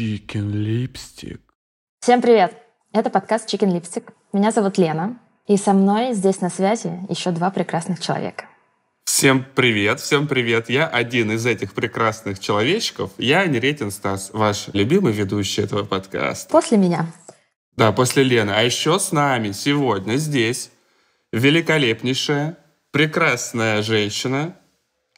Chicken Lipstick. Всем привет! Это подкаст Chicken Lipstick. Меня зовут Лена, и со мной здесь на связи еще два прекрасных человека. Всем привет, всем привет. Я один из этих прекрасных человечков. Я Неретин Стас, ваш любимый ведущий этого подкаста. После меня. Да, после Лены. А еще с нами сегодня здесь великолепнейшая, прекрасная женщина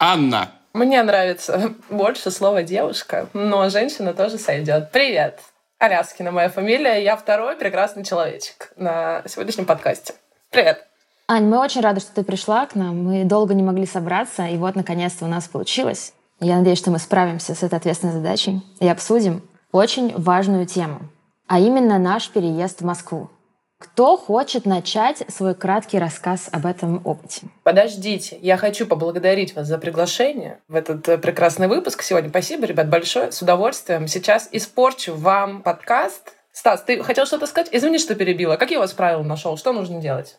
Анна. Мне нравится больше слово «девушка», но женщина тоже сойдет. Привет! Аляскина моя фамилия. Я второй прекрасный человечек на сегодняшнем подкасте. Привет! Ань, мы очень рады, что ты пришла к нам. Мы долго не могли собраться, и вот, наконец-то, у нас получилось. Я надеюсь, что мы справимся с этой ответственной задачей и обсудим очень важную тему, а именно наш переезд в Москву. Кто хочет начать свой краткий рассказ об этом опыте? Подождите, я хочу поблагодарить вас за приглашение в этот э, прекрасный выпуск сегодня. Спасибо, ребят, большое. С удовольствием. Сейчас испорчу вам подкаст. Стас, ты хотел что-то сказать? Извини, что перебила. Какие у вас правила нашел? Что нужно делать?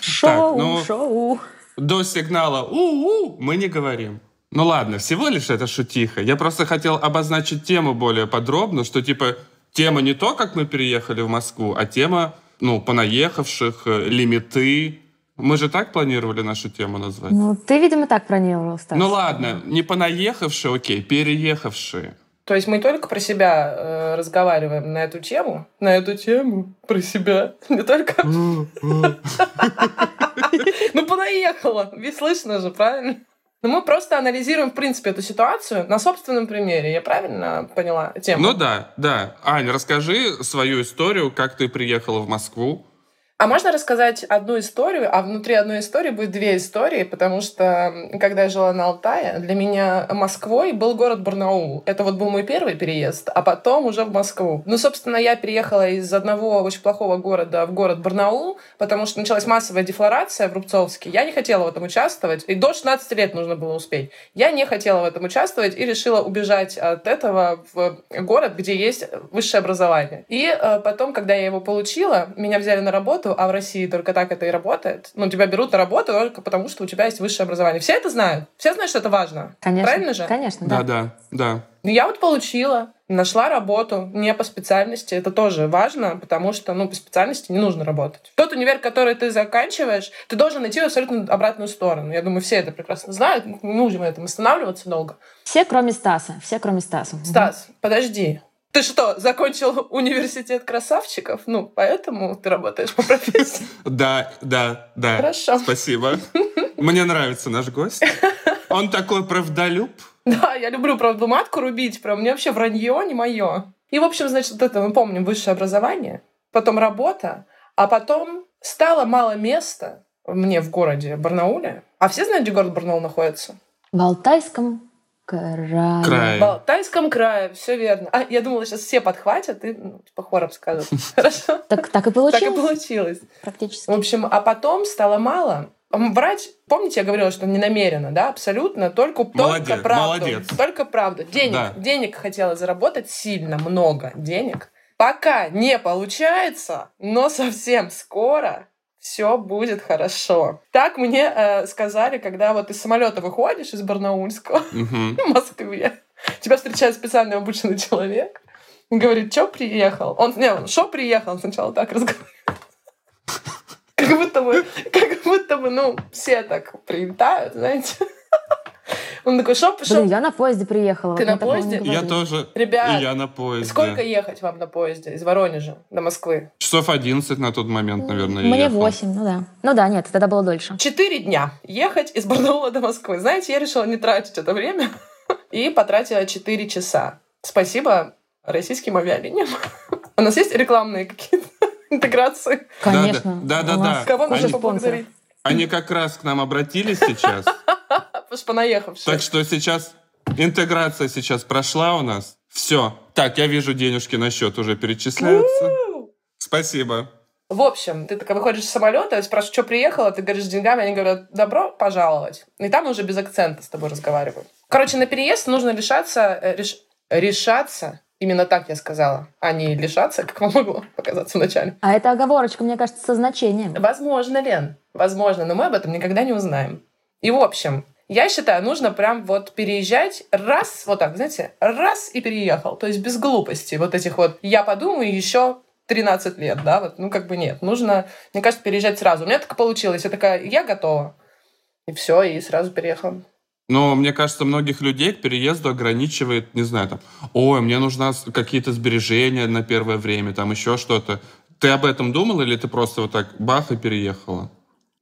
Шоу, ну, шоу. До сигнала «у-у» мы не говорим. Ну ладно, всего лишь это шутиха. Я просто хотел обозначить тему более подробно, что типа тема не то, как мы переехали в Москву, а тема, ну, понаехавших, э, лимиты. Мы же так планировали нашу тему назвать? Ну, ты, видимо, так планировал, Стас. Ну ладно, не понаехавшие, окей, переехавшие. То есть мы только про себя э, разговариваем на эту тему? На эту тему про себя. Не только... Ну, понаехала. Ведь слышно же, правильно? Но мы просто анализируем, в принципе, эту ситуацию на собственном примере. Я правильно поняла тему? Ну да, да. Ань, расскажи свою историю, как ты приехала в Москву. А можно рассказать одну историю, а внутри одной истории будет две истории, потому что когда я жила на Алтае, для меня Москвой был город Барнаул. Это вот был мой первый переезд, а потом уже в Москву. Ну, собственно, я переехала из одного очень плохого города в город Барнаул, потому что началась массовая дефлорация в Рубцовске. Я не хотела в этом участвовать, и до 16 лет нужно было успеть. Я не хотела в этом участвовать и решила убежать от этого в город, где есть высшее образование. И э, потом, когда я его получила, меня взяли на работу, работу, а в России только так это и работает. Ну, тебя берут на работу только потому, что у тебя есть высшее образование. Все это знают. Все знают, что это важно. Конечно. Правильно же? Конечно, да. Да, да, да. Ну, я вот получила, нашла работу не по специальности. Это тоже важно, потому что, ну, по специальности не нужно работать. Тот универ, который ты заканчиваешь, ты должен найти абсолютно обратную сторону. Я думаю, все это прекрасно знают. Не нужно на этом останавливаться долго. Все, кроме Стаса. Все, кроме Стаса. Стас, подожди. Ты что, закончил университет красавчиков? Ну, поэтому ты работаешь по профессии. Да, да, да. Хорошо. Спасибо. Мне нравится наш гость. Он такой правдолюб. Да, я люблю правду матку рубить. Прям мне вообще вранье не мое. И, в общем, значит, вот это мы помним высшее образование, потом работа, а потом стало мало места мне в городе Барнауле. А все знают, где город Барнаул находится? В Алтайском крае. крае. В Алтайском крае, все верно. А, я думала, сейчас все подхватят и ну, типа хором скажут. Хорошо? Так, так и получилось. Так и получилось. Практически. В общем, а потом стало мало. Врать, помните, я говорила, что не намеренно, да, абсолютно, только, молодец, только правду. Молодец. Только правду. Денег, Да. денег хотела заработать сильно, много денег. Пока не получается, но совсем скоро все будет хорошо. Так мне э, сказали, когда вот из самолета выходишь из Барнаульского в Москве. Тебя встречает специально обученный человек. Говорит, что приехал? Он, не, он, что приехал? Он сначала так разговаривает. Как будто бы, как будто бы, ну, все так прилетают, знаете. Он такой, что, Блин, что? я на поезде приехала. Ты вот на поезде? Я тоже. Ребят, И я на поезде. Сколько ехать вам на поезде из Воронежа до Москвы? Часов 11 на тот момент, наверное, Мне ехал. восемь, ну да. Ну да, нет, тогда было дольше. Четыре дня ехать из Барнаула до Москвы. Знаете, я решила не тратить это время и потратила четыре часа. Спасибо российским авиалиниям. У нас есть рекламные какие-то интеграции? Конечно. да, да, нас да. Кого нужно поблагодарить? Они как раз к нам обратились сейчас. Понаехавшие. Так что сейчас интеграция сейчас прошла у нас. Все. Так, я вижу, денежки на счет уже перечисляются. Спасибо. В общем, ты такая выходишь из самолета, спрашиваешь, что приехала, ты говоришь с деньгами, они говорят, добро пожаловать. И там уже без акцента с тобой разговаривают. Короче, на переезд нужно решаться, э, реш- решаться, именно так я сказала, а не лишаться, как вам могло показаться вначале. А это оговорочка, мне кажется, со значением. Возможно, Лен, возможно, но мы об этом никогда не узнаем. И, в общем, Я считаю, нужно прям вот переезжать раз, вот так, знаете, раз и переехал. То есть без глупости вот этих вот «я подумаю еще 13 лет», да, вот, ну как бы нет. Нужно, мне кажется, переезжать сразу. У меня так получилось. Я такая, я готова. И все, и сразу переехала. Но мне кажется, многих людей к переезду ограничивает, не знаю, там, ой, мне нужны какие-то сбережения на первое время, там еще что-то. Ты об этом думала или ты просто вот так бах и переехала?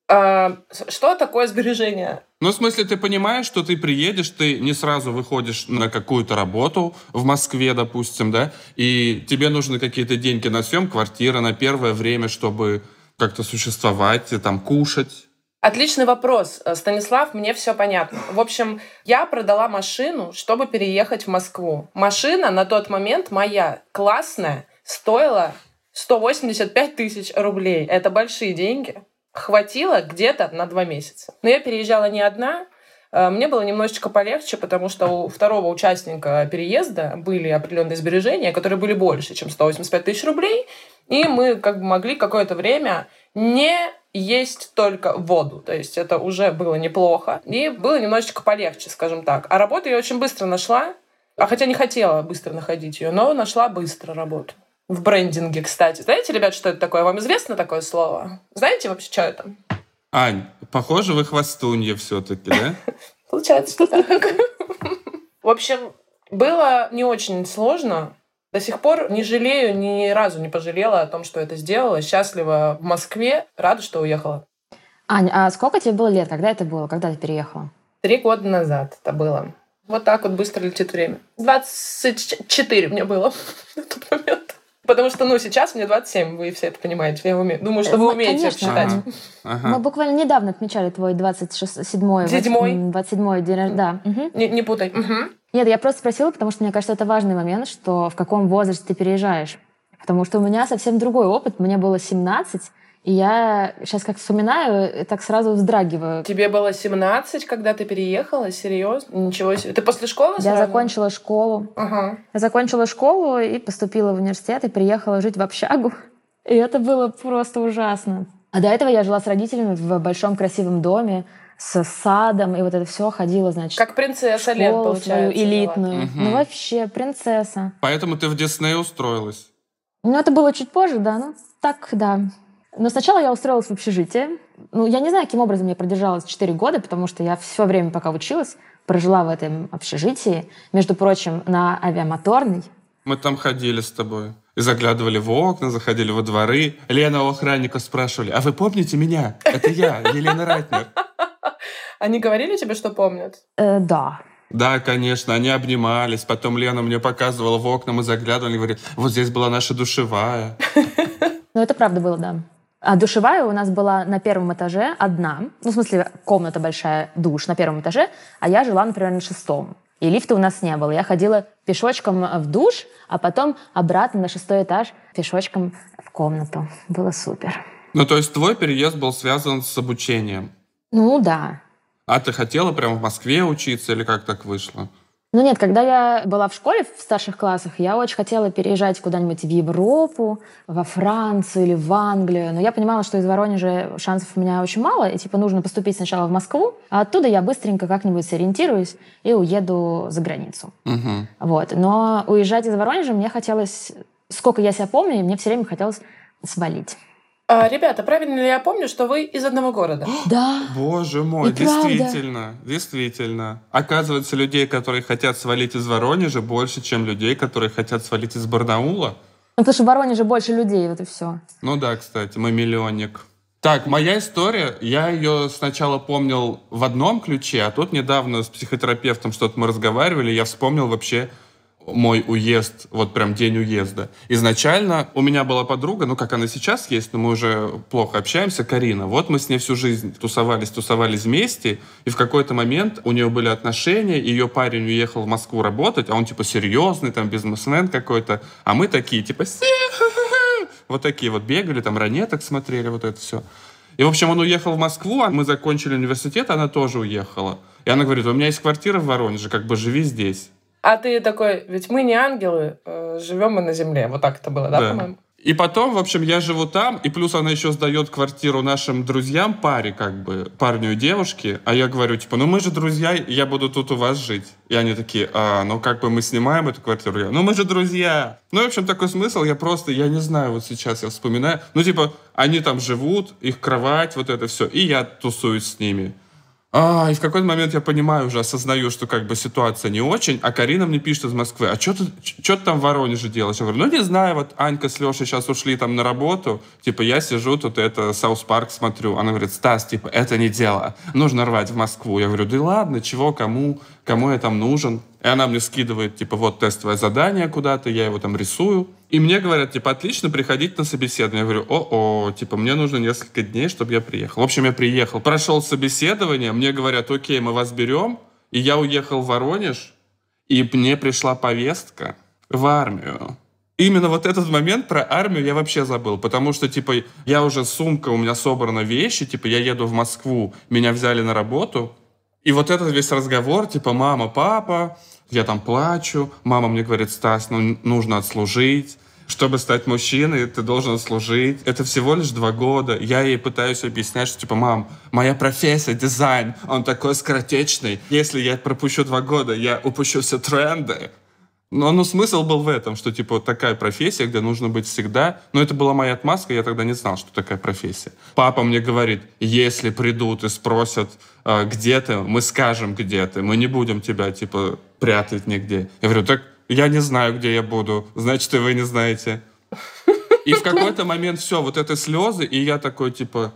А, что такое сбережение? Ну, в смысле, ты понимаешь, что ты приедешь, ты не сразу выходишь на какую-то работу в Москве, допустим, да, и тебе нужны какие-то деньги на съем квартиры на первое время, чтобы как-то существовать, и там кушать. Отличный вопрос, э, Станислав, мне все понятно. В общем, я продала машину, чтобы переехать в Москву. Машина на тот момент моя классная стоила 185 тысяч рублей. Это большие деньги. Хватило где-то на два месяца. Но я переезжала не одна, э, мне было немножечко полегче, потому что у второго участника переезда были определенные сбережения, которые были больше, чем 185 тысяч рублей, и мы как бы могли какое-то время не есть только воду. То есть это уже было неплохо. И было немножечко полегче, скажем так. А работу я очень быстро нашла. А хотя не хотела быстро находить ее, но нашла быстро работу. В брендинге, кстати. Знаете, ребят, что это такое? Вам известно такое слово? Знаете вообще, что это? Ань, похоже, вы хвостунья все-таки, да? Получается, что так. В общем, было не очень сложно. До сих пор не жалею, ни разу не пожалела о том, что это сделала. Счастлива в Москве, рада, что уехала. Ань, а сколько тебе было лет, когда это было, когда ты переехала? Три года назад это было. Вот так вот быстро летит время. 24 мне было на тот момент. Потому что, ну, сейчас мне 27, вы все это понимаете. Я уме... думаю, что вы умеете Конечно. считать. Ага. Ага. Мы буквально недавно отмечали твой 27-й. Седьмой. 27-й день Да. Угу. Не, не путай. Угу. Нет, я просто спросила, потому что мне кажется, это важный момент, что в каком возрасте ты переезжаешь. Потому что у меня совсем другой опыт. Мне было 17, и я сейчас как вспоминаю, так сразу вздрагиваю. Тебе было 17, когда ты переехала? Серьезно? Ничего себе. Ты после школы сразу? Я закончила школу. Ага. Я закончила школу и поступила в университет, и приехала жить в общагу. И это было просто ужасно. А до этого я жила с родителями в большом красивом доме, с садом, и вот это все ходила, значит. Как принцесса лет, получается. свою элитную. Угу. Ну, вообще, принцесса. Поэтому ты в Дисней устроилась? Ну, это было чуть позже, да. Ну, так, да. Но сначала я устроилась в общежитие. Ну, я не знаю, каким образом я продержалась 4 года, потому что я все время, пока училась, прожила в этом общежитии. Между прочим, на авиамоторной. Мы там ходили с тобой. И заглядывали в окна, заходили во дворы. Лена у охранника спрашивали, а вы помните меня? Это я, Елена Ратнер. Они говорили тебе, что помнят? Э, да. Да, конечно, они обнимались. Потом Лена мне показывала в окна, мы заглядывали, и говорит, вот здесь была наша душевая. Ну, это правда было, да. А душевая у нас была на первом этаже одна. Ну, в смысле, комната большая, душ на первом этаже, а я жила, например, на шестом. И лифта у нас не было. Я ходила пешочком в душ, а потом обратно на шестой этаж пешочком в комнату. Было супер. Ну, то есть твой переезд был связан с обучением? Ну, да. А ты хотела прямо в Москве учиться или как так вышло? Ну нет, когда я была в школе в старших классах, я очень хотела переезжать куда-нибудь в Европу, во Францию или в Англию. Но я понимала, что из Воронежа шансов у меня очень мало, и типа нужно поступить сначала в Москву, а оттуда я быстренько как-нибудь сориентируюсь и уеду за границу. Угу. Вот. Но уезжать из Воронежа мне хотелось, сколько я себя помню, мне все время хотелось свалить. А, ребята, правильно ли я помню, что вы из одного города? Да. Боже мой, И действительно, правда. действительно. Оказывается, людей, которые хотят свалить из Воронежа, больше, чем людей, которые хотят свалить из Барнаула. Ну, потому что в Воронеже больше людей, вот и все. Ну да, кстати, мы миллионник. Так, моя история, я ее сначала помнил в одном ключе, а тут недавно с психотерапевтом что-то мы разговаривали, я вспомнил вообще мой уезд, вот прям день уезда. Изначально у меня была подруга, ну, как она сейчас есть, но мы уже плохо общаемся, Карина. Вот мы с ней всю жизнь тусовались, тусовались вместе, и в какой-то момент у нее были отношения, ее парень уехал в Москву работать, а он типа серьезный, там, бизнесмен какой-то, а мы такие, типа, вот такие вот бегали, там, ранеток смотрели, вот это все. И, в общем, он уехал в Москву, а мы закончили университет, она тоже уехала. И она говорит, у меня есть квартира в Воронеже, как бы живи здесь. А ты такой, ведь мы не ангелы, э, живем мы на земле. Вот так это было, да, да. по-моему? И потом, в общем, я живу там, и плюс она еще сдает квартиру нашим друзьям, паре как бы, парню и девушке. А я говорю, типа, ну мы же друзья, я буду тут у вас жить. И они такие, а, ну как бы мы снимаем эту квартиру. Я, ну мы же друзья. Ну, в общем, такой смысл, я просто, я не знаю, вот сейчас я вспоминаю. Ну, типа, они там живут, их кровать, вот это все, и я тусуюсь с ними. А, и в какой-то момент я понимаю, уже осознаю, что как бы ситуация не очень, а Карина мне пишет из Москвы, а что ты, что ты там в Воронеже делаешь? Я говорю, ну не знаю, вот Анька с Лешей сейчас ушли там на работу, типа я сижу тут, это South Park смотрю. Она говорит, Стас, типа, это не дело, нужно рвать в Москву. Я говорю, да ладно, чего, кому, кому я там нужен? И она мне скидывает, типа, вот тестовое задание куда-то, я его там рисую. И мне говорят, типа, отлично, приходите на собеседование. Я говорю, о-о, типа, мне нужно несколько дней, чтобы я приехал. В общем, я приехал, прошел собеседование, мне говорят, окей, мы вас берем. И я уехал в Воронеж, и мне пришла повестка в армию. Именно вот этот момент про армию я вообще забыл, потому что, типа, я уже сумка, у меня собраны вещи, типа, я еду в Москву, меня взяли на работу, и вот этот весь разговор, типа, мама, папа, я там плачу, мама мне говорит, Стас, ну, нужно отслужить, чтобы стать мужчиной, ты должен отслужить. Это всего лишь два года. Я ей пытаюсь объяснять, что, типа, мам, моя профессия, дизайн, он такой скоротечный. Если я пропущу два года, я упущу все тренды. Но, но смысл был в этом, что типа такая профессия, где нужно быть всегда. Но это была моя отмазка, я тогда не знал, что такая профессия. Папа мне говорит, если придут и спросят, э, где ты, мы скажем, где ты. Мы не будем тебя типа прятать нигде. Я говорю, так я не знаю, где я буду. Значит, и вы не знаете. И в какой-то момент все, вот это слезы, и я такой типа,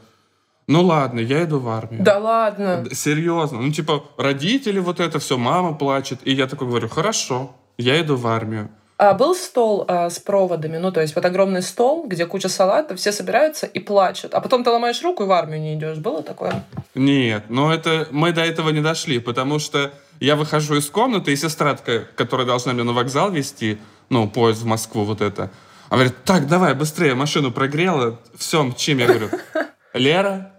ну ладно, я иду в армию. Да ладно. Серьезно. Ну типа родители вот это все, мама плачет. И я такой говорю, хорошо, я иду в армию. А был стол а, с проводами, ну то есть вот огромный стол, где куча салатов, все собираются и плачут, а потом ты ломаешь руку и в армию не идешь. Было такое? Нет, но это мы до этого не дошли, потому что я выхожу из комнаты, и сестра, которая должна меня на вокзал вести, ну поезд в Москву вот это, она говорит, так, давай, быстрее, машину прогрела, все, мчим. Я говорю, Лера,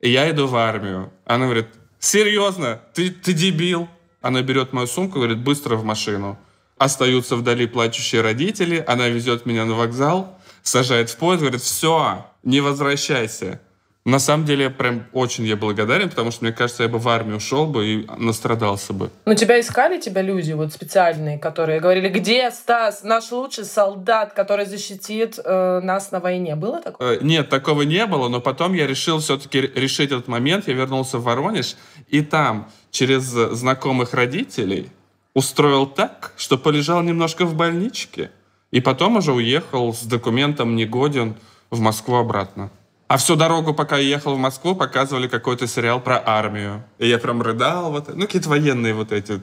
я иду в армию. Она говорит, серьезно, ты, ты дебил? Она берет мою сумку говорит, быстро в машину. Остаются вдали плачущие родители, она везет меня на вокзал, сажает в поезд, говорит, все, не возвращайся. На самом деле, я прям очень ей благодарен, потому что, мне кажется, я бы в армию ушел бы и настрадался бы. Но тебя искали тебя люди вот специальные, которые говорили, где Стас, наш лучший солдат, который защитит э, нас на войне? Было такое? Э, нет, такого не было, но потом я решил все-таки решить этот момент. Я вернулся в Воронеж, и там через знакомых родителей устроил так, что полежал немножко в больничке, и потом уже уехал с документом негоден в Москву обратно. А всю дорогу, пока я ехал в Москву, показывали какой-то сериал про армию. И я прям рыдал. Вот, ну, какие-то военные вот эти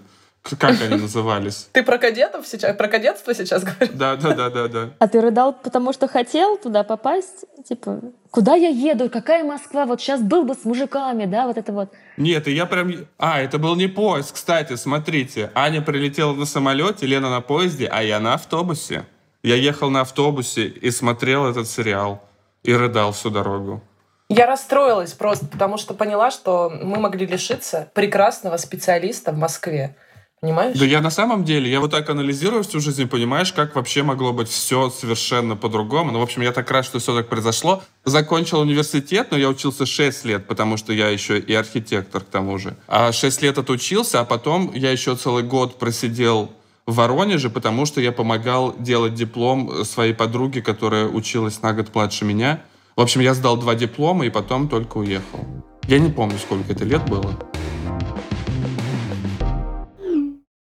как они назывались? Ты про кадетов сейчас, про кадетство сейчас говоришь? Да, да, да, да, да. А ты рыдал, потому что хотел туда попасть? Типа, куда я еду? Какая Москва? Вот сейчас был бы с мужиками, да, вот это вот. Нет, и я прям... А, это был не поезд, кстати, смотрите. Аня прилетела на самолете, Лена на поезде, а я на автобусе. Я ехал на автобусе и смотрел этот сериал. И рыдал всю дорогу. Я расстроилась просто, потому что поняла, что мы могли лишиться прекрасного специалиста в Москве. Понимаешь? Да я на самом деле, я вот так анализирую всю жизнь, понимаешь, как вообще могло быть все совершенно по-другому. Ну, в общем, я так рад, что все так произошло. Закончил университет, но я учился 6 лет, потому что я еще и архитектор к тому же. А 6 лет отучился, а потом я еще целый год просидел в Воронеже, потому что я помогал делать диплом своей подруге, которая училась на год младше меня. В общем, я сдал два диплома и потом только уехал. Я не помню, сколько это лет было.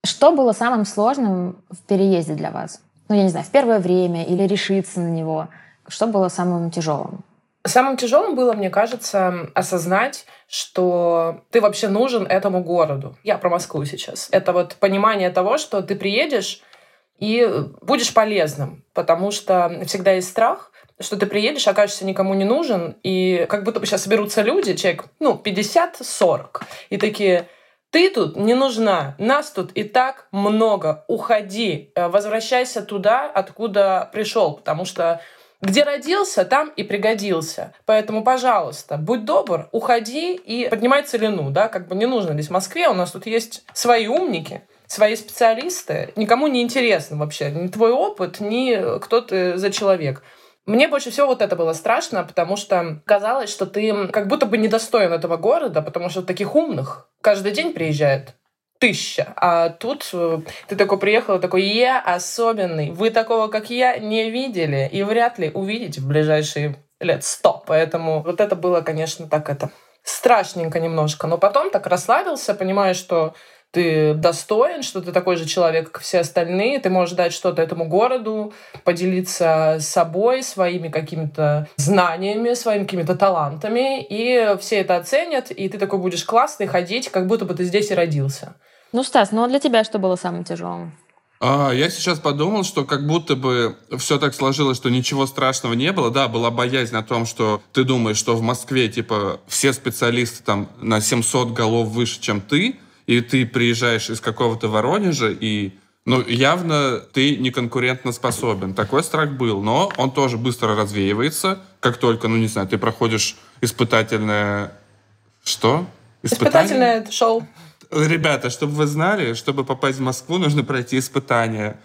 Что было самым сложным в переезде для вас? Ну, я не знаю, в первое время или решиться на него? Что было самым тяжелым? Самым тяжелым было, мне кажется, осознать, что ты вообще нужен этому городу. Я про Москву сейчас. Это вот понимание того, что ты приедешь и будешь полезным, потому что всегда есть страх, что ты приедешь, окажешься никому не нужен, и как будто бы сейчас соберутся люди, человек, ну, 50-40, и такие, ты тут не нужна, нас тут и так много, уходи, э, возвращайся туда, откуда пришел, потому что где родился, там и пригодился. Поэтому, пожалуйста, будь добр, уходи и поднимай целину, да, как бы не нужно здесь в Москве, у нас тут есть свои умники, свои специалисты, никому не интересно вообще ни твой опыт, ни кто ты за человек. Мне больше всего вот это было страшно, потому что казалось, что ты как будто бы недостоин этого города, потому что таких умных каждый день приезжает тысяча. А тут э, ты такой приехал, такой, я особенный. Вы такого, как я, не видели и вряд ли увидите в ближайшие лет сто. Поэтому вот это было, конечно, так это страшненько немножко. Но потом так расслабился, понимаешь, что ты достоин, что ты такой же человек, как все остальные, ты можешь дать что-то этому городу, поделиться собой, своими какими-то знаниями, своими какими-то талантами, и все это оценят, и ты такой будешь классный ходить, как будто бы ты здесь и родился. Ну, Стас, ну а для тебя что было самым тяжелым? А, я сейчас подумал, что как будто бы все так сложилось, что ничего страшного не было. Да, была боязнь о том, что ты думаешь, что в Москве, типа, все специалисты там на 700 голов выше, чем ты, и ты приезжаешь из какого-то Воронежа, и ну, явно ты не конкурентно способен. Такой страх был, но он тоже быстро развеивается, как только, ну, не знаю, ты проходишь испытательное... Что? Испытательное, испытательное шоу. Ребята, чтобы вы знали, чтобы попасть в Москву, нужно пройти испытания,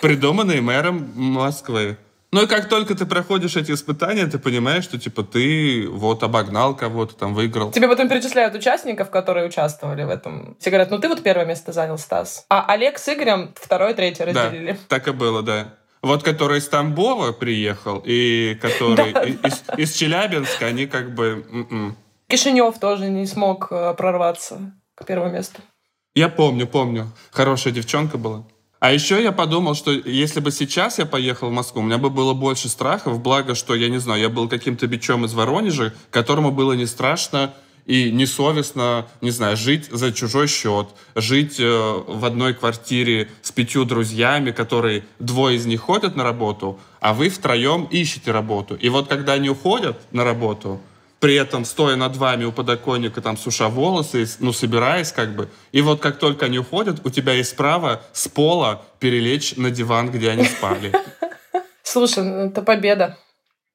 придуманные мэром Москвы. Ну и как только ты проходишь эти испытания, ты понимаешь, что типа ты вот обогнал кого-то, там выиграл. Тебе потом перечисляют участников, которые участвовали в этом. Все говорят, ну ты вот первое место занял, Стас. А Олег с Игорем второе, третье разделили. Да, так и было, да. Вот который из Тамбова приехал и который из, Челябинска, они как бы... М-м. Кишинев тоже не смог э, прорваться к первому месту. Я помню, помню. Хорошая девчонка была. А еще я подумал, что если бы сейчас я поехал в Москву, у меня бы было больше страхов, благо, что, я не знаю, я был каким-то бичом из Воронежа, которому было не страшно и несовестно, не знаю, жить за чужой счет, жить э, в одной квартире с пятью друзьями, которые двое из них ходят на работу, а вы втроем ищете работу. И вот когда они уходят на работу, при этом стоя над вами у подоконника, там, суша волосы, ну, собираясь как бы. И вот как только они уходят, у тебя есть право с пола перелечь на диван, где они спали. Слушай, ну, это победа.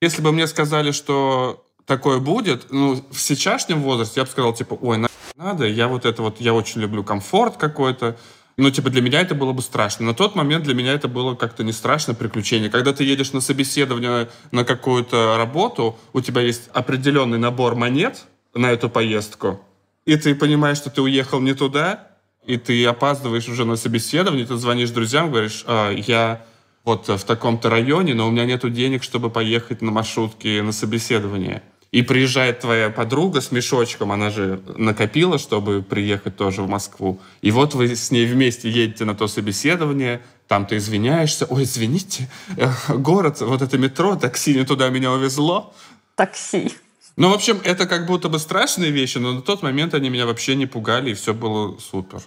Если бы мне сказали, что такое будет, ну, в сейчасшнем возрасте я бы сказал, типа, ой, надо, я вот это вот, я очень люблю комфорт какой-то, ну, типа, для меня это было бы страшно. На тот момент для меня это было как-то не страшно приключение. Когда ты едешь на собеседование на какую-то работу, у тебя есть определенный набор монет на эту поездку, и ты понимаешь, что ты уехал не туда, и ты опаздываешь уже на собеседование, ты звонишь друзьям, говоришь, а, я вот в таком-то районе, но у меня нет денег, чтобы поехать на маршрутке на собеседование. И приезжает твоя подруга с мешочком, она же накопила, чтобы приехать тоже в Москву. И вот вы с ней вместе едете на то собеседование, там ты извиняешься, ой, извините, э, город, вот это метро, такси не туда меня увезло. Такси. Ну, в общем, это как будто бы страшные вещи, но на тот момент они меня вообще не пугали, и все было супер.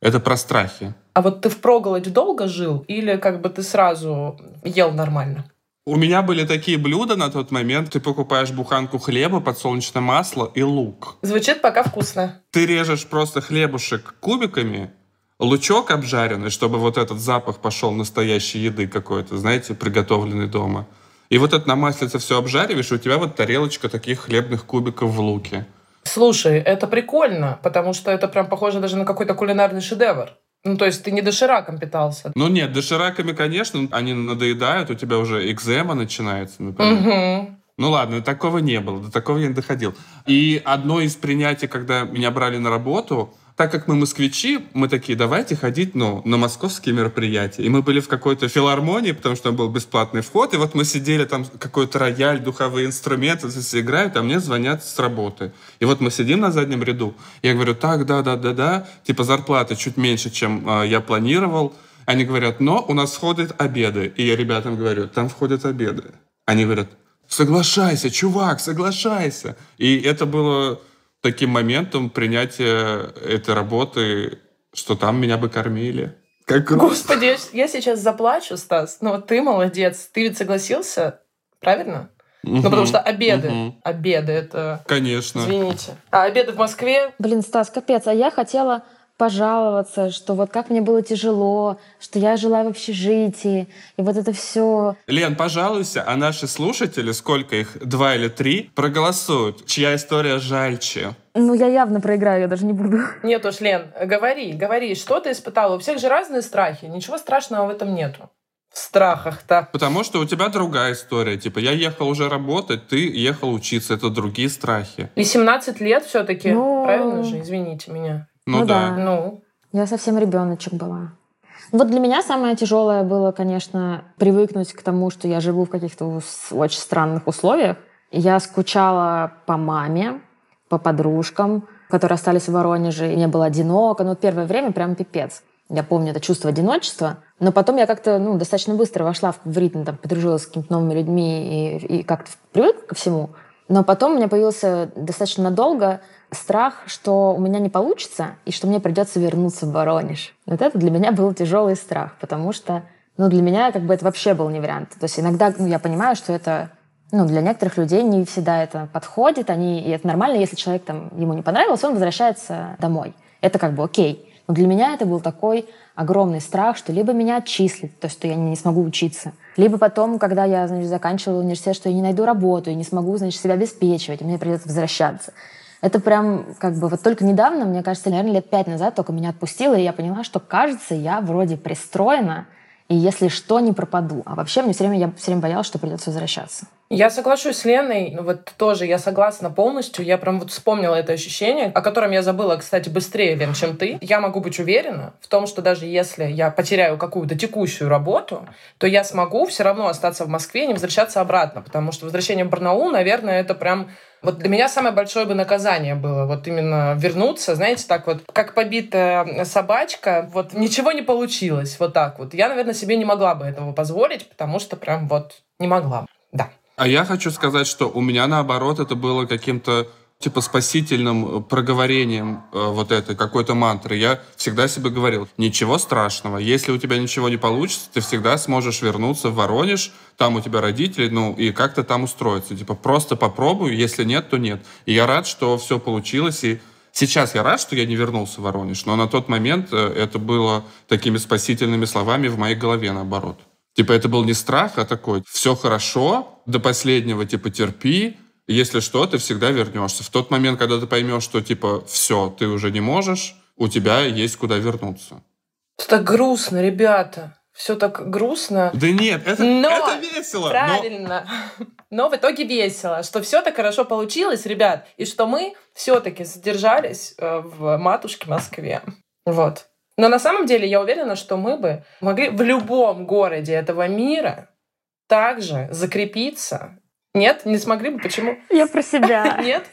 Это про страхи. А вот ты в проголодь долго жил или как бы ты сразу ел нормально? У меня были такие блюда на тот момент. Ты покупаешь буханку хлеба, подсолнечное масло и лук. Звучит пока вкусно. Ты режешь просто хлебушек кубиками, лучок обжаренный, чтобы вот этот запах пошел настоящей еды какой-то, знаете, приготовленный дома. И вот это на маслице все обжариваешь, и у тебя вот тарелочка таких хлебных кубиков в луке. Слушай, это прикольно, потому что это прям похоже даже на какой-то кулинарный шедевр. Ну, то есть ты не дошираком питался? Ну, нет, дошираками, конечно, они надоедают, у тебя уже экзема начинается, например. Угу. Ну ладно, такого не было, до такого я не доходил. И одно из принятий, когда меня брали на работу, так как мы москвичи, мы такие, давайте ходить ну, на московские мероприятия. И мы были в какой-то филармонии, потому что там был бесплатный вход, и вот мы сидели там, какой-то рояль, духовые инструменты здесь играют, а мне звонят с работы. И вот мы сидим на заднем ряду. Я говорю, так, да, да, да, да, типа зарплаты чуть меньше, чем э, я планировал. Они говорят, но у нас входят обеды. И я ребятам говорю, там входят обеды. Они говорят, соглашайся, чувак, соглашайся. И это было таким моментом принятия этой работы, что там меня бы кормили. Как. Господи, я сейчас заплачу, Стас. Ну вот ты молодец. Ты ведь согласился, правильно? Угу, ну, потому что обеды. Угу. Обеды это... Конечно. Извините. А обеды в Москве... Блин, Стас, капец. А я хотела пожаловаться, что вот как мне было тяжело, что я жила в общежитии, и вот это все. Лен, пожалуйся, а наши слушатели, сколько их, два или три, проголосуют, чья история жальче. Ну, я явно проиграю, я даже не буду. Нет уж, Лен, говори, говори, что ты испытала? У всех же разные страхи, ничего страшного в этом нету. в страхах-то? Потому что у тебя другая история. Типа, я ехал уже работать, ты ехал учиться. Это другие страхи. И 17 лет все-таки, Ну. правильно же? Извините меня. Ну, Ну да. да. Ну, Я совсем ребеночек была. Вот для меня самое тяжелое было, конечно, привыкнуть к тому, что я живу в каких-то очень странных условиях. Я скучала по маме, по подружкам, которые остались в Воронеже, и мне было одиноко. Ну, вот первое время прям пипец. Я помню это чувство одиночества. Но потом я как-то ну, достаточно быстро вошла в, в ритм, там, подружилась с какими-то новыми людьми и, и как-то привыкла ко всему. Но потом у меня появился достаточно надолго страх, что у меня не получится и что мне придется вернуться в Воронеж. Вот это для меня был тяжелый страх, потому что ну, для меня как бы это вообще был не вариант. То есть иногда ну, я понимаю, что это ну, для некоторых людей не всегда это подходит, они, и это нормально, если человек там, ему не понравилось, он возвращается домой. Это как бы окей. Но для меня это был такой огромный страх, что либо меня отчислят, то есть что я не смогу учиться, либо потом, когда я, значит, заканчивала университет, что я не найду работу и не смогу, значит, себя обеспечивать, и мне придется возвращаться. Это прям как бы вот только недавно, мне кажется, наверное, лет пять назад только меня отпустило, и я поняла, что, кажется, я вроде пристроена, и если что, не пропаду. А вообще мне все время, я все время боялась, что придется возвращаться. Я соглашусь с Леной, ну вот тоже я согласна полностью. Я прям вот вспомнила это ощущение, о котором я забыла, кстати, быстрее, Лен, чем ты. Я могу быть уверена в том, что даже если я потеряю какую-то текущую работу, то я смогу все равно остаться в Москве и не возвращаться обратно, потому что возвращение в Барнаул, наверное, это прям вот для меня самое большое бы наказание было вот именно вернуться, знаете, так вот, как побитая собачка, вот ничего не получилось, вот так вот. Я, наверное, себе не могла бы этого позволить, потому что прям вот не могла. Да. А я хочу сказать, что у меня наоборот это было каким-то типа спасительным э, проговорением э, вот этой какой-то мантры. Я всегда себе говорил, ничего страшного, если у тебя ничего не получится, ты всегда сможешь вернуться в Воронеж, там у тебя родители, ну и как-то там устроиться. Типа просто попробуй, если нет, то нет. И я рад, что все получилось, и Сейчас я рад, что я не вернулся в Воронеж, но на тот момент э, это было такими спасительными словами в моей голове, наоборот. Типа это был не страх, а такой, все хорошо, до последнего, типа, терпи, если что, ты всегда вернешься. В тот момент, когда ты поймешь, что, типа, все, ты уже не можешь, у тебя есть куда вернуться. Все так грустно, ребята. Все так грустно. Да нет, это, Но это весело. но- Правильно. Но в итоге весело, что все так хорошо получилось, ребят, и что мы все-таки задержались э, в матушке Москве. Вот. Но на самом деле я уверена, что мы бы могли в любом городе этого мира также закрепиться. Нет, не смогли бы. Почему? Я про себя. Нет?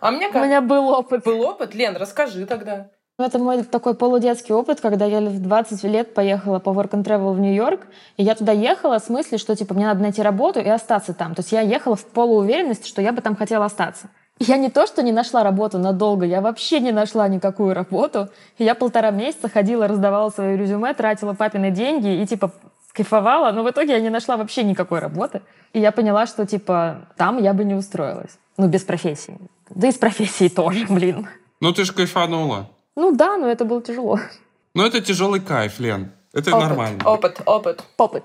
А мне У как? меня был опыт. Был опыт? Лен, расскажи тогда. Это мой такой полудетский опыт, когда я в 20 лет поехала по work and travel в Нью-Йорк, и я туда ехала с мыслью, что типа мне надо найти работу и остаться там. То есть я ехала в полууверенности, что я бы там хотела остаться. Я не то, что не нашла работу надолго, я вообще не нашла никакую работу. Я полтора месяца ходила, раздавала свои резюме, тратила папины деньги и типа кайфовала, но в итоге я не нашла вообще никакой работы. И я поняла, что типа там я бы не устроилась. Ну, без профессии. Да и с профессией тоже, блин. Ну ты же кайфанула. Ну да, но это было тяжело. Но это тяжелый кайф, Лен. Это Опыт, нормально. Опыт, опыт. Опыт.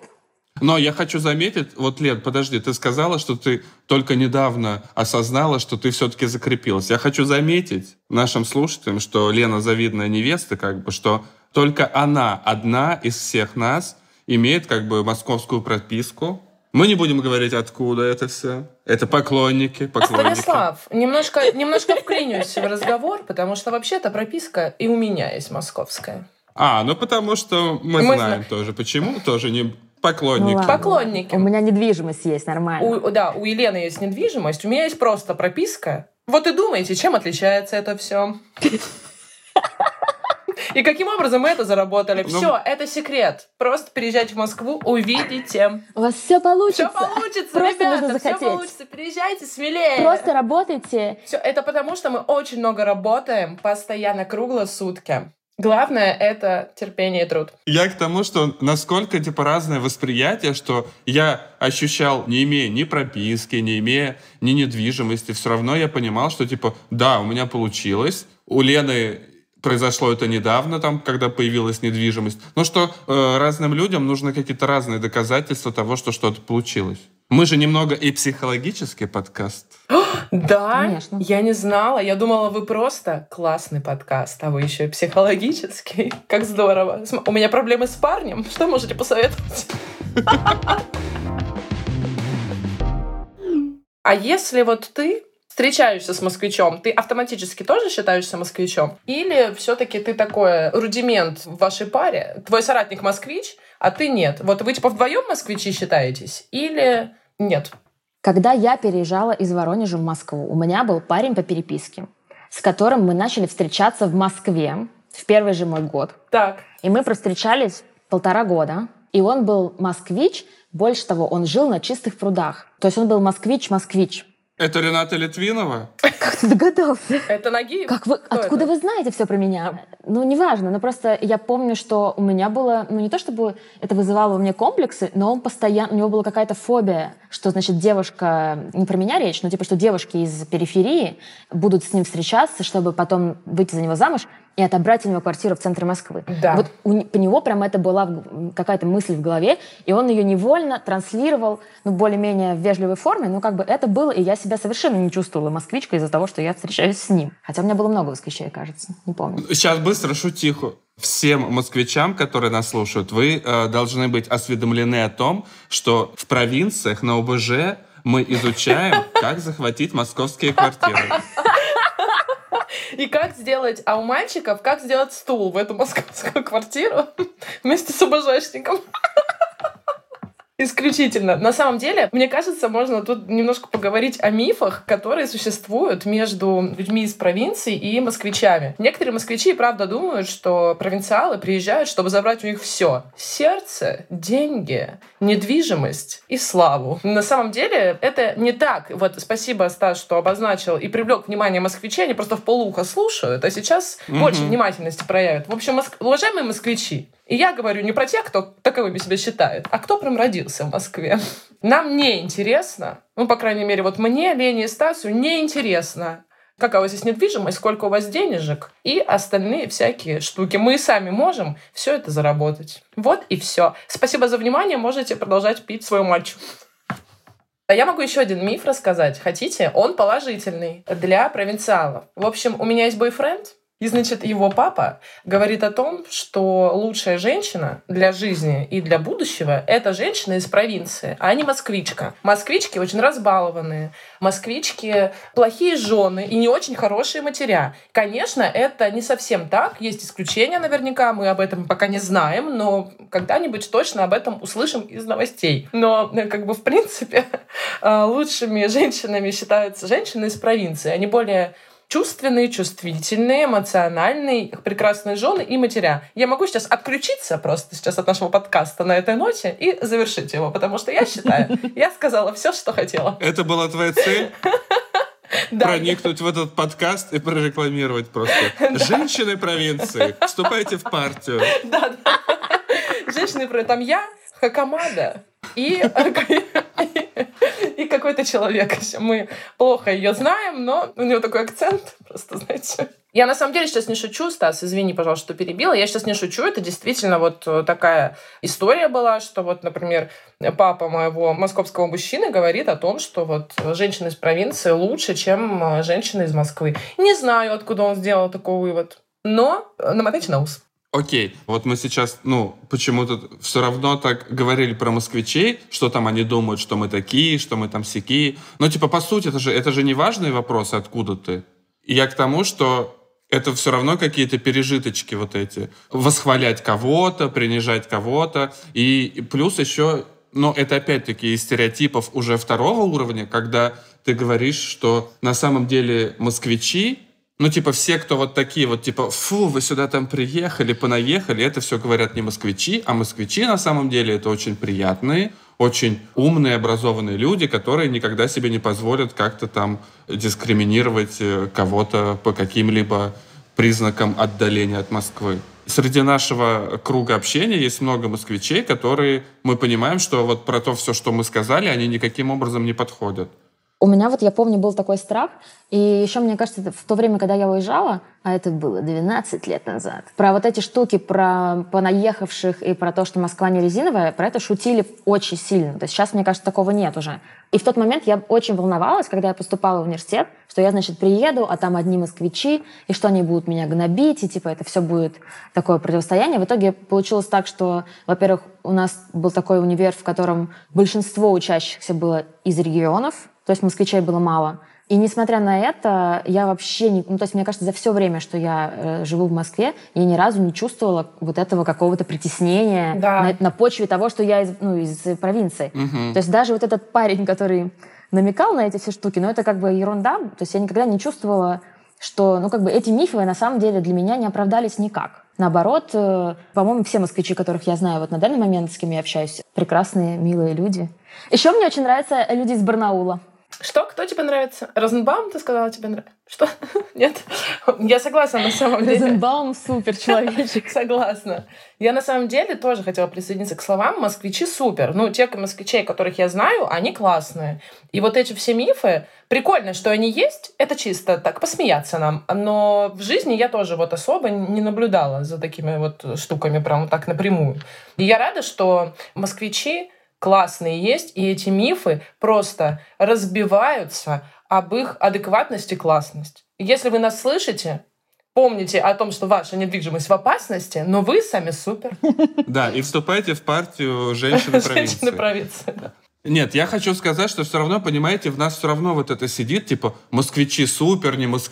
Но я хочу заметить, вот, Лен, подожди, ты сказала, что ты только недавно осознала, что ты все-таки закрепилась. Я хочу заметить нашим слушателям, что Лена завидная невеста, как бы, что только она одна из всех нас имеет как бы московскую прописку. Мы не будем говорить, откуда это все. Это поклонники, поклонники. Станислав, немножко, немножко вклинюсь в разговор, потому что вообще-то прописка и у меня есть московская. А, ну потому что мы, Мы знаем зна- тоже. Почему? Тоже не Ну поклонники. ладно. Поклонники. У меня недвижимость есть нормально. У, да, у Елены есть недвижимость, у меня есть просто прописка. Вот и думаете, чем отличается это все? И каким образом мы это заработали? Ну- Все, это секрет. Просто переезжайте в Москву, увидите. У вас все получится. Все получится, Просто ребята, нужно все захотеть. получится. Переезжайте смелее. Просто работайте. Все, это потому, что мы очень много работаем, постоянно, круглосутки. Главное — это терпение и труд. Я к тому, что насколько типа разное восприятие, что я ощущал, не имея ни прописки, не имея ни недвижимости, все равно я понимал, что типа, да, у меня получилось. У Лены произошло это недавно, там, когда появилась недвижимость. Но что э, разным людям нужны какие-то разные доказательства того, что что-то получилось. Мы же немного и психологический подкаст. Да? Конечно. Я не знала. Я думала, вы просто классный подкаст, а вы еще и психологический. Как здорово. У меня проблемы с парнем. Что можете посоветовать? А если вот ты встречаешься с москвичом, ты автоматически тоже считаешься москвичом? Или все-таки ты такой рудимент в вашей паре? Твой соратник москвич, а ты нет. Вот вы типа вдвоем москвичи считаетесь? Или нет? Когда я переезжала из Воронежа в Москву, у меня был парень по переписке, с которым мы начали встречаться в Москве в первый же мой год. Так. И мы провстречались полтора года. И он был москвич, больше того, он жил на чистых прудах. То есть он был москвич-москвич. Это Рената Литвинова? Как ты догадался? Это Нагиев? Как вы, Кто откуда это? вы знаете все про меня? Ну, неважно, но просто я помню, что у меня было, ну, не то чтобы это вызывало у меня комплексы, но он постоянно, у него была какая-то фобия, что, значит, девушка, не про меня речь, но типа, что девушки из периферии будут с ним встречаться, чтобы потом выйти за него замуж и отобрать у него квартиру в центре Москвы. Да. Вот у, по него прям это была какая-то мысль в голове, и он ее невольно транслировал, ну, более-менее в вежливой форме, ну, как бы это было, и я себя совершенно не чувствовала москвичкой из-за того, что я встречаюсь с ним. Хотя у меня было много москвичей, кажется, не помню. Сейчас быстро шутиху. Всем москвичам, которые нас слушают, вы э, должны быть осведомлены о том, что в провинциях на ОБЖ мы изучаем, как захватить московские квартиры. И как сделать, а у мальчиков, как сделать стул в эту московскую квартиру вместе с ОБЖшником? Исключительно. На самом деле, мне кажется, можно тут немножко поговорить о мифах, которые существуют между людьми из провинции и москвичами. Некоторые москвичи, правда, думают, что провинциалы приезжают, чтобы забрать у них все. Сердце, деньги, недвижимость и славу. На самом деле, это не так. Вот спасибо, Стас, что обозначил и привлек внимание москвичей. Они просто в полухо слушают, а сейчас Мгм. больше внимательности проявят. В общем, моск- уважаемые москвичи, и я говорю не про тех, кто таковыми себя считает, а кто прям родился в Москве. Нам не интересно, ну, по крайней мере, вот мне, Лене и Стасу не интересно, какая у вас есть недвижимость, сколько у вас денежек и остальные всякие штуки. Мы сами можем все это заработать. Вот и все. Спасибо за внимание. Можете продолжать пить свою мальчу. А я могу еще один миф рассказать. Хотите? Он положительный для провинциалов. В общем, у меня есть бойфренд, и, значит, его папа говорит о том, что лучшая женщина для жизни и для будущего — это женщина из провинции, а не москвичка. Москвички очень разбалованные. Москвички — плохие жены и не очень хорошие матеря. Конечно, это не совсем так. Есть исключения наверняка, мы об этом пока не знаем, но когда-нибудь точно об этом услышим из новостей. Но, как бы, в принципе, лучшими женщинами считаются женщины из провинции. Они более чувственные, чувствительные, эмоциональные, прекрасные жены и матеря. Я могу сейчас отключиться просто сейчас от нашего подкаста на этой ноте и завершить его, потому что я считаю, я сказала все, что хотела. Это была твоя цель? Да, Проникнуть в этот подкаст и прорекламировать просто. Женщины провинции, вступайте в партию. Да, да. Женщины, про- там я, Хакамада и, и какой-то человек. Мы плохо ее знаем, но у нее такой акцент, просто, знаете. Я на самом деле сейчас не шучу, Стас, извини, пожалуйста, что перебила. Я сейчас не шучу, это действительно вот э, такая история была, что вот, например, папа моего московского мужчины говорит о том, что вот женщина из провинции лучше, чем э, женщина из Москвы. Не знаю, откуда он сделал такой вывод, но э, намотайте на ус. Окей, вот мы сейчас, ну, почему-то все равно так говорили про москвичей, что там они думают, что мы такие, что мы там сякие. Но, типа, по сути, это же, это же не важные вопросы, откуда ты. И я к тому, что это все равно какие-то пережиточки вот эти. Восхвалять кого-то, принижать кого-то. И плюс еще, но это опять-таки из стереотипов уже второго уровня, когда ты говоришь, что на самом деле москвичи, ну, типа, все, кто вот такие вот, типа, фу, вы сюда там приехали, понаехали, это все говорят не москвичи, а москвичи на самом деле это очень приятные, очень умные, образованные люди, которые никогда себе не позволят как-то там дискриминировать э, кого-то по каким-либо признакам отдаления от Москвы. Среди нашего круга общения есть много москвичей, которые мы понимаем, что вот про то все, что мы сказали, они никаким образом не подходят. У меня вот, я помню, был такой страх. И еще, мне кажется, в то время, когда я уезжала, а это было 12 лет назад, про вот эти штуки, про понаехавших и про то, что Москва не резиновая, про это шутили очень сильно. То есть сейчас, мне кажется, такого нет уже. И в тот момент я очень волновалась, когда я поступала в университет, что я, значит, приеду, а там одни москвичи, и что они будут меня гнобить, и типа это все будет такое противостояние. В итоге получилось так, что, во-первых, у нас был такой универ, в котором большинство учащихся было из регионов, то есть москвичей было мало. И несмотря на это, я вообще не... Ну, то есть, мне кажется, за все время, что я э, живу в Москве, я ни разу не чувствовала вот этого какого-то притеснения Да. на, на почве того, что я из, ну, из провинции. То есть даже вот этот парень, который намекал на эти все штуки, но это как бы ерунда. То есть я никогда не чувствовала, что, ну, как бы эти мифы на самом деле для меня не оправдались никак. Наоборот, э, по-моему, все москвичи, которых я знаю вот на данный момент, с кем я общаюсь, прекрасные, милые люди. Еще мне очень нравятся люди из Барнаула. Что? Кто тебе нравится? Розенбаум, ты сказала, тебе нравится? Что? Нет? Я согласна на самом деле. Розенбаум супер человечек. Согласна. Я на самом деле тоже хотела присоединиться к словам. Москвичи супер. Ну, те москвичей, которых я знаю, они классные. И вот эти все мифы, прикольно, что они есть, это чисто так, посмеяться нам. Но в жизни я тоже вот особо не наблюдала за такими вот штуками прям так напрямую. И я рада, что москвичи классные есть, и эти мифы просто разбиваются об их адекватность и классность. Если вы нас слышите, помните о том, что ваша недвижимость в опасности, но вы сами супер. Да, и вступайте в партию женщины Женщины провинции. да. Нет, я хочу сказать, что все равно, понимаете, в нас все равно вот это сидит, типа, москвичи супер, не, моск...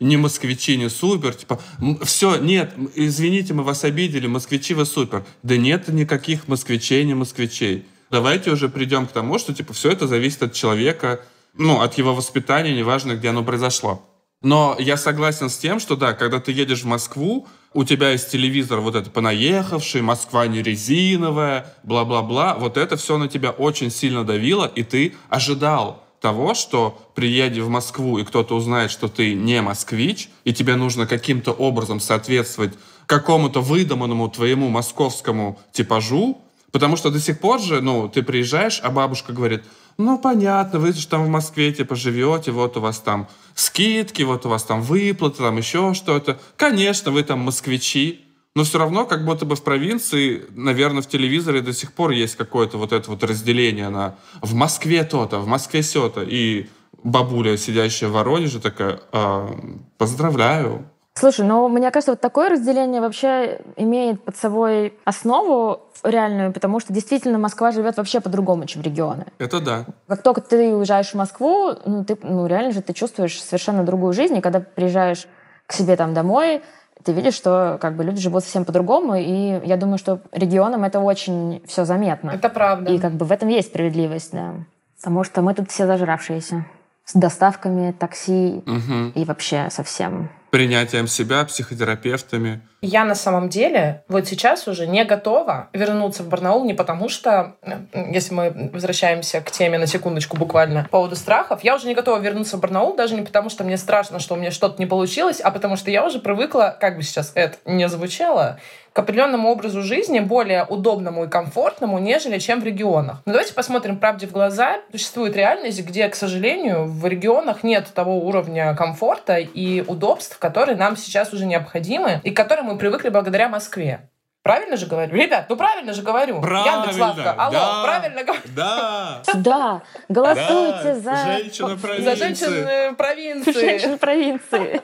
не москвичи не супер, типа, все, нет, извините, мы вас обидели, москвичи вы супер. Да нет никаких москвичей, не москвичей. Давайте уже придем к тому, что, типа, все это зависит от человека, ну, от его воспитания, неважно, где оно произошло. Но я согласен с тем, что да, когда ты едешь в Москву, у тебя есть телевизор вот это понаехавший, Москва не резиновая, бла-бла-бла. Вот это все на тебя очень сильно давило, и ты ожидал того, что приедя в Москву, и кто-то узнает, что ты не москвич, и тебе нужно каким-то образом соответствовать какому-то выдуманному твоему московскому типажу, потому что до сих пор же, ну, ты приезжаешь, а бабушка говорит, ну, понятно, вы же там в Москве, типа, живете, вот у вас там скидки, вот у вас там выплаты, там еще что-то. Конечно, вы там москвичи, но все равно, как будто бы в провинции, наверное, в телевизоре до сих пор есть какое-то вот это вот разделение на в Москве то-то, в Москве сё-то. И бабуля, сидящая в Воронеже, такая, «А, поздравляю. Слушай, ну, мне кажется, вот такое разделение вообще имеет под собой основу реальную, потому что действительно Москва живет вообще по-другому, чем регионы. Это да. Как только ты уезжаешь в Москву, ну, ты, ну, реально же ты чувствуешь совершенно другую жизнь, и когда приезжаешь к себе там домой, ты видишь, что как бы люди живут совсем по-другому, и я думаю, что регионам это очень все заметно. Это правда. И как бы в этом есть справедливость, да. Потому что мы тут все зажравшиеся. С доставками, такси Мгм. и вообще совсем. Принятием себя, психотерапевтами. Я на самом деле вот сейчас уже не готова вернуться в Барнаул не потому, что, если мы возвращаемся к теме на секундочку буквально по поводу страхов, я уже не готова вернуться в Барнаул даже не потому, что мне страшно, что у меня что-то не получилось, а потому что я уже привыкла, как бы сейчас это не звучало, к определенному образу жизни, более удобному и комфортному, нежели чем в регионах. Но давайте посмотрим правде в глаза. Существует реальность, где, к сожалению, в регионах нет того уровня комфорта и удобств, которые нам сейчас уже необходимы и к которым мы привыкли благодаря Москве. Правильно же говорю? Ребят, ну правильно же говорю. Яндекс.Лавка. Алло, да, правильно говорю. Да, Да, голосуйте за... женщина За провинции. женщин э, провинции. Женщин провинции.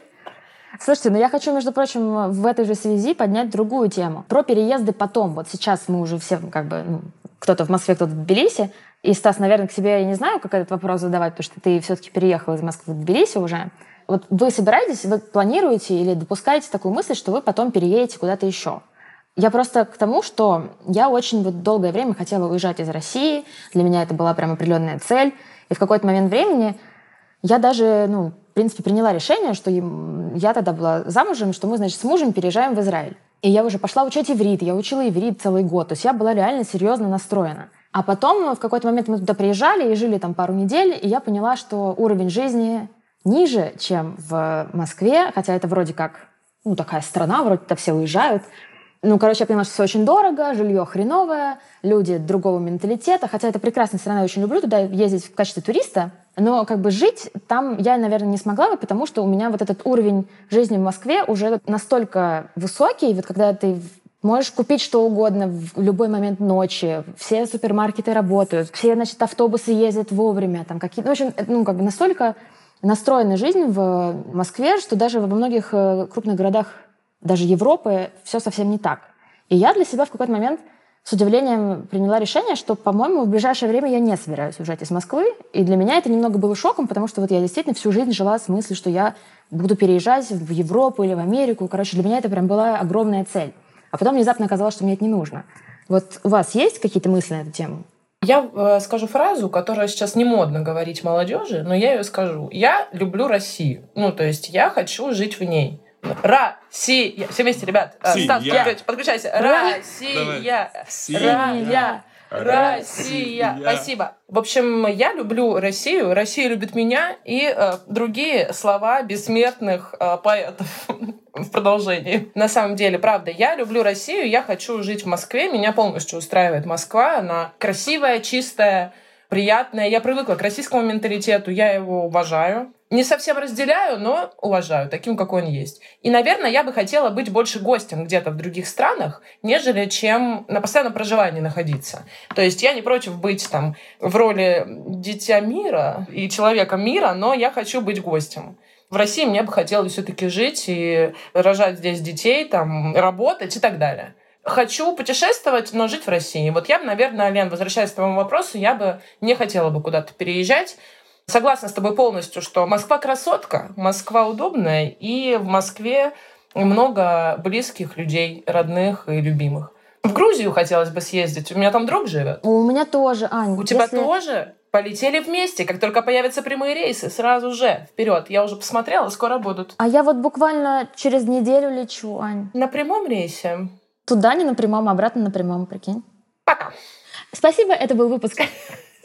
Слушайте, ну я хочу, между прочим, в этой же связи поднять другую тему. Про переезды потом. Вот сейчас мы уже все, как бы, ну, кто-то в Москве, кто-то в Тбилиси. И, Стас, наверное, к себе я не знаю, как этот вопрос задавать, потому что ты все-таки переехал из Москвы в Тбилиси уже. Вот вы собираетесь, вы планируете или допускаете такую мысль, что вы потом переедете куда-то еще? Я просто к тому, что я очень вот долгое время хотела уезжать из России. Для меня это была прям определенная цель. И в какой-то момент времени я даже, ну, в принципе, приняла решение, что я тогда была замужем, что мы, значит, с мужем переезжаем в Израиль. И я уже пошла учить иврит, я учила иврит целый год. То есть я была реально серьезно настроена. А потом в какой-то момент мы туда приезжали и жили там пару недель, и я поняла, что уровень жизни ниже, чем в Москве, хотя это вроде как, ну, такая страна, вроде-то все уезжают. Ну, короче, я поняла, что все очень дорого, жилье хреновое, люди другого менталитета, хотя это прекрасная страна, я очень люблю туда ездить в качестве туриста, Но как бы жить там я, наверное, не смогла бы, потому что у меня вот этот уровень жизни в Москве уже настолько высокий, вот когда ты Можешь купить что угодно в любой момент ночи. Все супермаркеты работают, все, значит, автобусы ездят вовремя. Там какие... ну, в общем, ну, как бы настолько настроена жизнь в Москве, что даже во многих э, крупных городах, даже Европы, все совсем не так. И я для себя в какой-то момент с удивлением приняла решение, что, по-моему, в ближайшее время я не собираюсь уезжать из Москвы. И для меня это немного было шоком, потому что вот я действительно всю жизнь жила с мыслью, что я буду переезжать в Европу или в Америку. Короче, для меня это прям была огромная цель. А потом внезапно оказалось, что мне это не нужно. Вот у вас есть какие-то мысли на эту тему? Я э, скажу фразу, которая сейчас не модно говорить молодежи, но я ее скажу. Я люблю Россию. Ну, то есть я хочу жить в ней. Россия. Все вместе, ребят. Э, Стас, подключайся. Россия. Россия. Россия. Спасибо. В общем, я люблю Россию, Россия любит меня и э, другие слова бессмертных э, поэтов в продолжении. На самом деле, правда, я люблю Россию, я хочу жить в Москве, меня полностью устраивает Москва, она красивая, чистая, приятная. Я привыкла к российскому менталитету, я его уважаю. Не совсем разделяю, но уважаю таким, какой он есть. И, наверное, я бы хотела быть больше гостем где-то в других странах, нежели чем на постоянном проживании находиться. То есть я не против быть там в роли дитя мира и человека мира, но я хочу быть гостем. В России мне бы хотелось все-таки жить и рожать здесь детей, там, работать и так далее. Хочу путешествовать, но жить в России. Вот я бы, наверное, Лен, возвращаясь к твоему вопросу, я бы не хотела бы куда-то переезжать. Согласна с тобой полностью, что Москва красотка, Москва удобная, и в Москве много близких людей, родных и любимых. В Грузию хотелось бы съездить. У меня там друг живет. У меня тоже, Аня. У если... тебя тоже? Полетели вместе. Как только появятся прямые рейсы, сразу же вперед. Я уже посмотрела, скоро будут. А я вот буквально через неделю лечу, Ань. На прямом рейсе? Туда не на прямом, а обратно на прямом, прикинь. Пока. Спасибо, это был выпуск.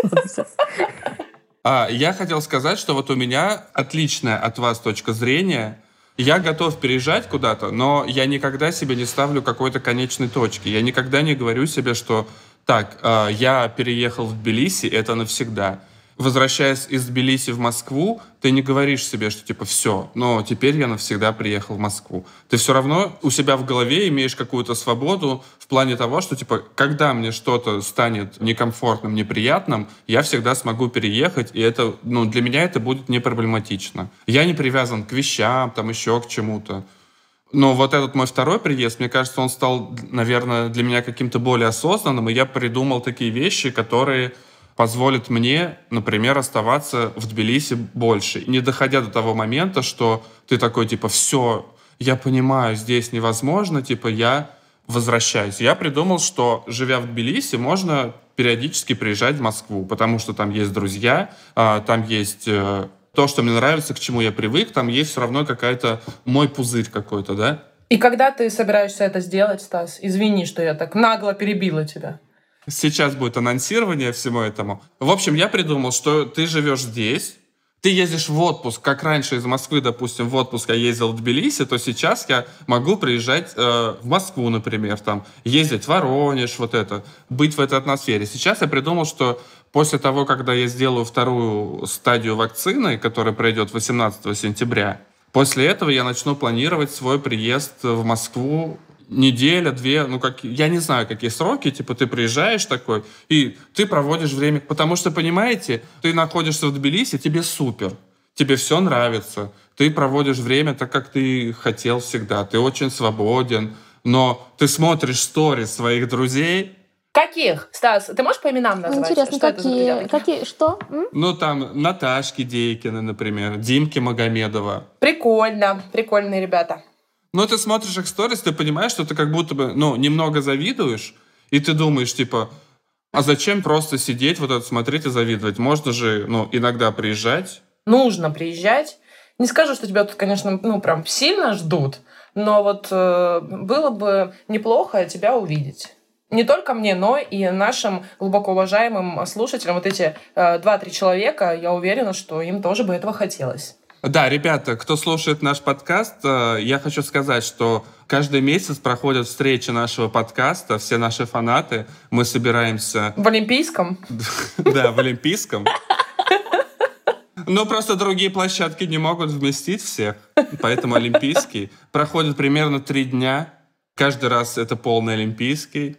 А, я хотел сказать, что вот у меня отличная от вас точка зрения. Я готов переезжать куда-то, но я никогда себе не ставлю какой-то конечной точки. Я никогда не говорю себе, что так, а, я переехал в Тбилиси, это навсегда возвращаясь из Тбилиси в Москву, ты не говоришь себе, что типа все, но теперь я навсегда приехал в Москву. Ты все равно у себя в голове имеешь какую-то свободу в плане того, что типа когда мне что-то станет некомфортным, неприятным, я всегда смогу переехать, и это, ну, для меня это будет не проблематично. Я не привязан к вещам, там еще к чему-то. Но вот этот мой второй приезд, мне кажется, он стал, наверное, для меня каким-то более осознанным, и я придумал такие вещи, которые позволит мне, например, оставаться в Тбилиси больше, не доходя до того момента, что ты такой, типа, все, я понимаю, здесь невозможно, типа, я возвращаюсь. Я придумал, что, живя в Тбилиси, можно периодически приезжать в Москву, потому что там есть друзья, а, там есть э, то, что мне нравится, к чему я привык, там есть все равно какая-то мой пузырь какой-то, да? И когда ты собираешься это сделать, Стас? Извини, что я так нагло перебила тебя. Сейчас будет анонсирование всему этому. В общем, я придумал, что ты живешь здесь, ты ездишь в отпуск, как раньше из Москвы, допустим, в отпуск я ездил в Тбилиси, то сейчас я могу приезжать э, в Москву, например, там, ездить в Воронеж, вот это, быть в этой атмосфере. Сейчас я придумал, что после того, когда я сделаю вторую стадию вакцины, которая пройдет 18 сентября, после этого я начну планировать свой приезд в Москву неделя, две, ну, как, я не знаю, какие сроки, типа, ты приезжаешь такой, и ты проводишь время, потому что, понимаете, ты находишься в Тбилиси, тебе супер, тебе все нравится, ты проводишь время так, как ты хотел всегда, ты очень свободен, но ты смотришь стори своих друзей, Каких, Стас? Ты можешь по именам назвать? Интересно, что какие? Это какие? Что? М? Ну, там Наташки Дейкина, например, Димки Магомедова. Прикольно, прикольные ребята. Но ты смотришь их сторис, ты понимаешь, что ты как будто бы, ну, немного завидуешь, и ты думаешь, типа, а зачем просто сидеть, вот это смотреть и завидовать? Можно же, ну, иногда приезжать. Нужно приезжать. Не скажу, что тебя тут, конечно, ну, прям сильно ждут, но вот э, было бы неплохо тебя увидеть. Не только мне, но и нашим глубоко уважаемым слушателям, вот эти э, два-три человека, я уверена, что им тоже бы этого хотелось. Да, ребята, кто слушает наш подкаст, э, я хочу сказать, что каждый месяц проходят встречи нашего подкаста, все наши фанаты, мы собираемся... В Олимпийском? Да, в Олимпийском. Ну, просто другие площадки не могут вместить всех, поэтому Олимпийский проходит примерно три дня. Каждый раз это полный Олимпийский.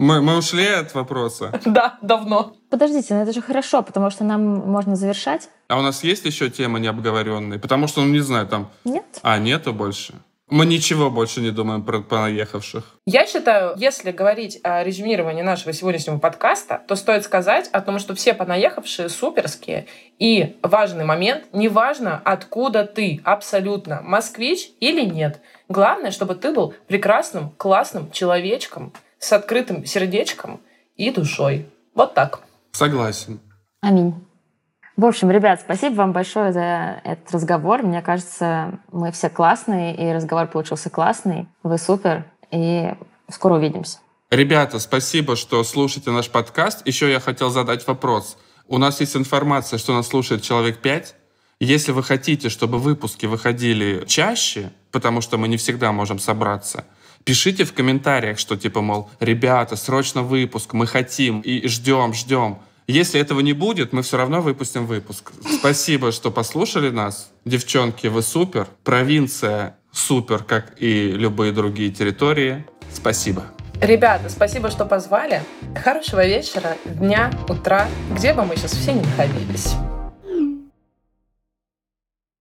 Мы, мы ушли от вопроса. Да, давно. Подождите, но это же хорошо, потому что нам можно завершать. А у нас есть еще темы необговоренные? Потому что, ну, не знаю, там... Нет? А, нету больше? Мы ничего больше не думаем про понаехавших. Я считаю, если говорить о резюмировании нашего сегодняшнего подкаста, то стоит сказать о том, что все понаехавшие суперские. И важный момент, неважно, откуда ты, абсолютно, москвич или нет. Главное, чтобы ты был прекрасным, классным человечком с открытым сердечком и душой. Вот так. Согласен. Аминь. В общем, ребят, спасибо вам большое за этот разговор. Мне кажется, мы все классные, и разговор получился классный. Вы супер, и скоро увидимся. Ребята, спасибо, что слушаете наш подкаст. Еще я хотел задать вопрос. У нас есть информация, что нас слушает человек 5. Если вы хотите, чтобы выпуски выходили чаще, потому что мы не всегда можем собраться, пишите в комментариях, что типа, мол, ребята, срочно выпуск, мы хотим и ждем, ждем. Если этого не будет, мы все равно выпустим выпуск. Спасибо, что послушали нас. Девчонки, вы супер. Провинция супер, как и любые другие территории. Спасибо. Ребята, спасибо, что позвали. Хорошего вечера, дня, утра, где бы мы сейчас все не находились.